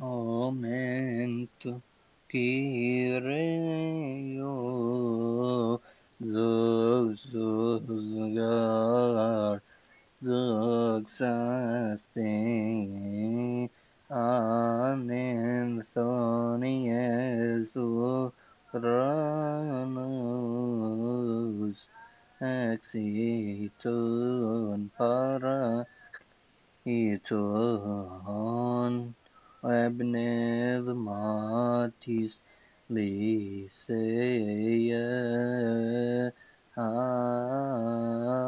Aumento Kyrio Zog Zogar Zog Sasti Ananthony Ranos Exiton Para Iton Abnev Matis Lyceia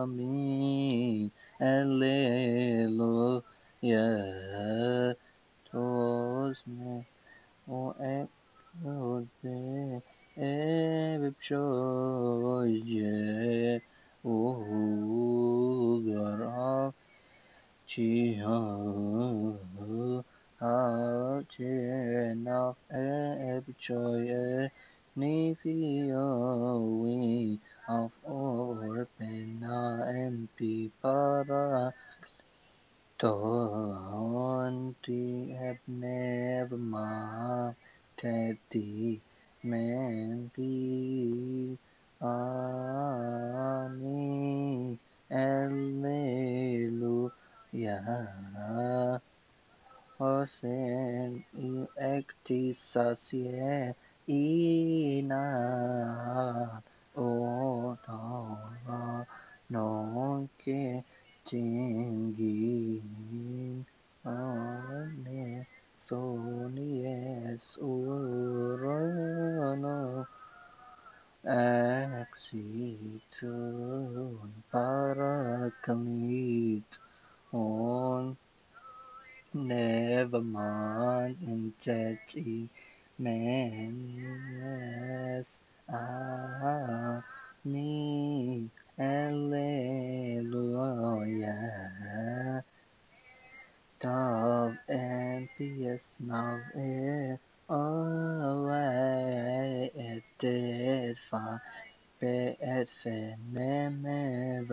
Amin Alleluia Tosme O Ekode Evipshoye Ugar Jiha Archin of Ebchoye Nifiowi of Orpena MP para Tonti Ebnevma Teti Mempi Ami sen iu ekti sasie inan o no no non che tingin ane sonies urano exitun paraclete on Never mind entity menes a me alleluia Tav and pies nav e away et et fa be et fe me me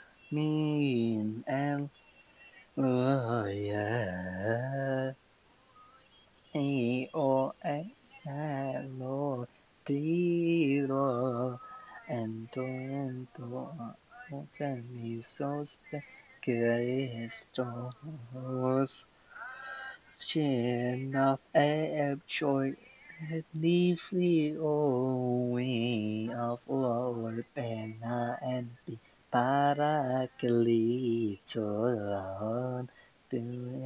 miền Nam ơi à ai ô ai à lô tí rô anh tô anh tô một cái mi sốt cái stores trên nắp em trôi hết đi phi ô can leave Choron to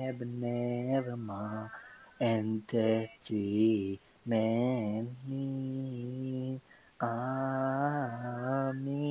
Ebenezer and thirty many Amen.